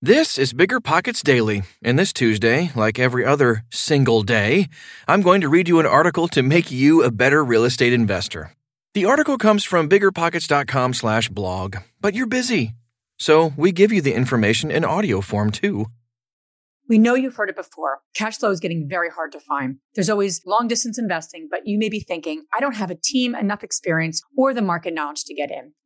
This is Bigger Pockets Daily, and this Tuesday, like every other single day, I'm going to read you an article to make you a better real estate investor. The article comes from biggerpockets.com/blog, but you're busy. So, we give you the information in audio form too. We know you've heard it before. Cash flow is getting very hard to find. There's always long distance investing, but you may be thinking, I don't have a team, enough experience, or the market knowledge to get in.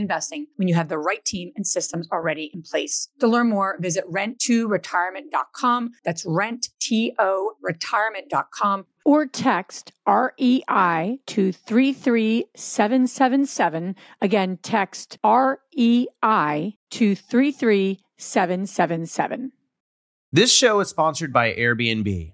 investing when you have the right team and systems already in place. To learn more, visit rent2retirement.com. That's rent, T-O, retirement.com. Or text REI to 33777. Again, text REI to 33777. This show is sponsored by Airbnb.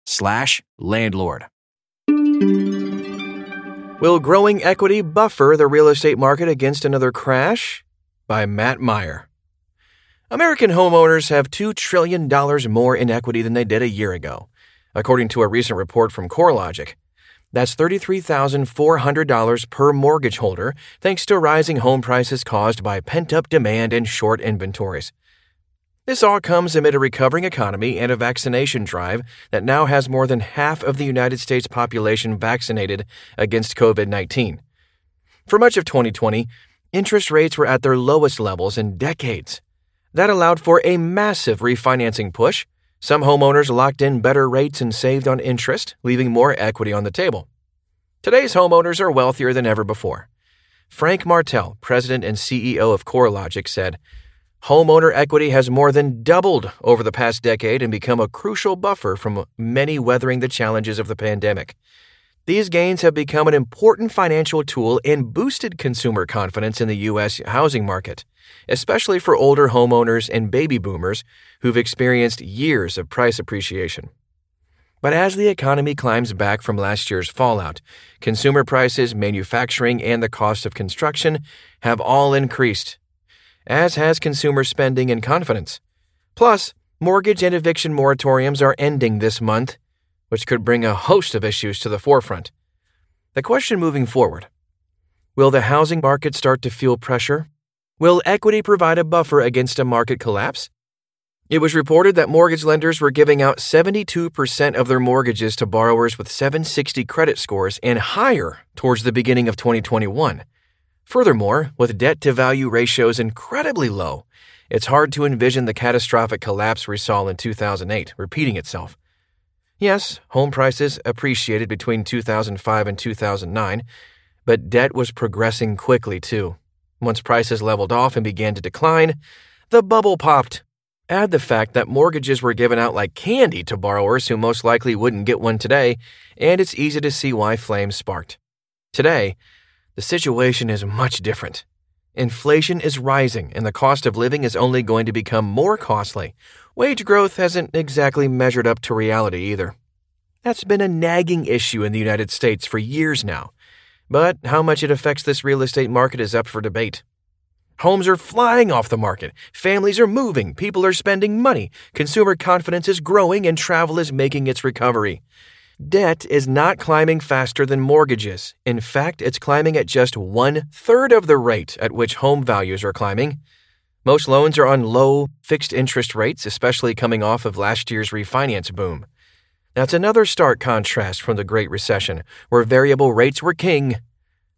slash landlord. Will growing equity buffer the real estate market against another crash? By Matt Meyer. American homeowners have $2 trillion more in equity than they did a year ago, according to a recent report from CoreLogic. That's $33,400 per mortgage holder, thanks to rising home prices caused by pent up demand and short inventories. This all comes amid a recovering economy and a vaccination drive that now has more than half of the United States population vaccinated against COVID 19. For much of 2020, interest rates were at their lowest levels in decades. That allowed for a massive refinancing push. Some homeowners locked in better rates and saved on interest, leaving more equity on the table. Today's homeowners are wealthier than ever before. Frank Martell, president and CEO of CoreLogic, said, Homeowner equity has more than doubled over the past decade and become a crucial buffer from many weathering the challenges of the pandemic. These gains have become an important financial tool and boosted consumer confidence in the U.S. housing market, especially for older homeowners and baby boomers who've experienced years of price appreciation. But as the economy climbs back from last year's fallout, consumer prices, manufacturing, and the cost of construction have all increased as has consumer spending and confidence. Plus, mortgage and eviction moratoriums are ending this month, which could bring a host of issues to the forefront. The question moving forward Will the housing market start to feel pressure? Will equity provide a buffer against a market collapse? It was reported that mortgage lenders were giving out 72% of their mortgages to borrowers with 760 credit scores and higher towards the beginning of 2021. Furthermore, with debt to value ratios incredibly low, it's hard to envision the catastrophic collapse we saw in 2008 repeating itself. Yes, home prices appreciated between 2005 and 2009, but debt was progressing quickly too. Once prices leveled off and began to decline, the bubble popped. Add the fact that mortgages were given out like candy to borrowers who most likely wouldn't get one today, and it's easy to see why flames sparked. Today, the situation is much different. Inflation is rising, and the cost of living is only going to become more costly. Wage growth hasn't exactly measured up to reality either. That's been a nagging issue in the United States for years now. But how much it affects this real estate market is up for debate. Homes are flying off the market. Families are moving. People are spending money. Consumer confidence is growing and travel is making its recovery. Debt is not climbing faster than mortgages. In fact, it's climbing at just one third of the rate at which home values are climbing. Most loans are on low, fixed interest rates, especially coming off of last year's refinance boom. That's another stark contrast from the Great Recession, where variable rates were king.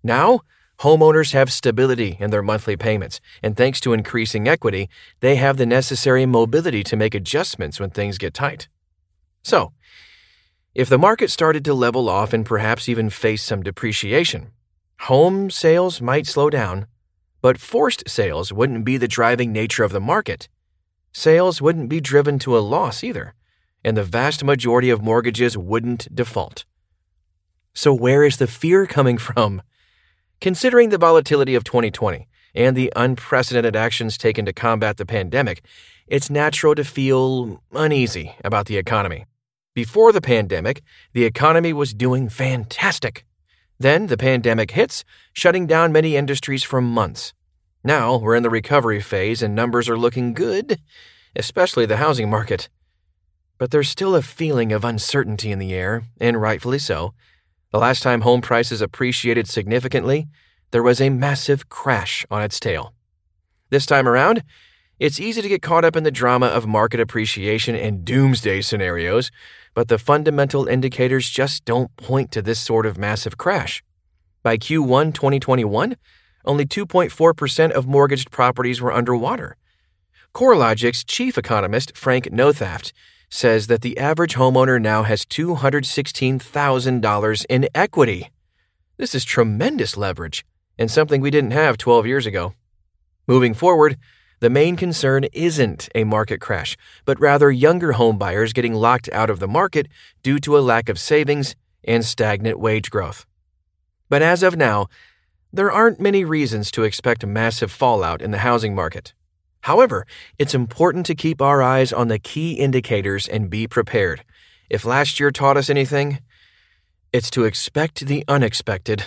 Now, Homeowners have stability in their monthly payments, and thanks to increasing equity, they have the necessary mobility to make adjustments when things get tight. So, if the market started to level off and perhaps even face some depreciation, home sales might slow down, but forced sales wouldn't be the driving nature of the market. Sales wouldn't be driven to a loss either, and the vast majority of mortgages wouldn't default. So, where is the fear coming from? Considering the volatility of 2020 and the unprecedented actions taken to combat the pandemic, it's natural to feel uneasy about the economy. Before the pandemic, the economy was doing fantastic. Then the pandemic hits, shutting down many industries for months. Now we're in the recovery phase and numbers are looking good, especially the housing market. But there's still a feeling of uncertainty in the air, and rightfully so, the last time home prices appreciated significantly, there was a massive crash on its tail. This time around, it's easy to get caught up in the drama of market appreciation and doomsday scenarios, but the fundamental indicators just don't point to this sort of massive crash. By Q1 2021, only 2.4% of mortgaged properties were underwater. CoreLogic's chief economist, Frank Nothaft, says that the average homeowner now has $216,000 in equity. This is tremendous leverage and something we didn't have 12 years ago. Moving forward, the main concern isn't a market crash, but rather younger homebuyers getting locked out of the market due to a lack of savings and stagnant wage growth. But as of now, there aren't many reasons to expect massive fallout in the housing market. However, it's important to keep our eyes on the key indicators and be prepared. If last year taught us anything, it's to expect the unexpected.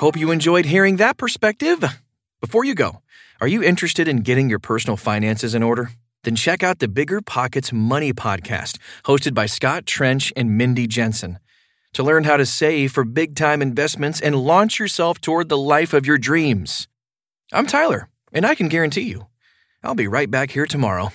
Hope you enjoyed hearing that perspective. Before you go, are you interested in getting your personal finances in order? Then check out the Bigger Pockets Money podcast, hosted by Scott Trench and Mindy Jensen. To learn how to save for big time investments and launch yourself toward the life of your dreams. I'm Tyler, and I can guarantee you, I'll be right back here tomorrow.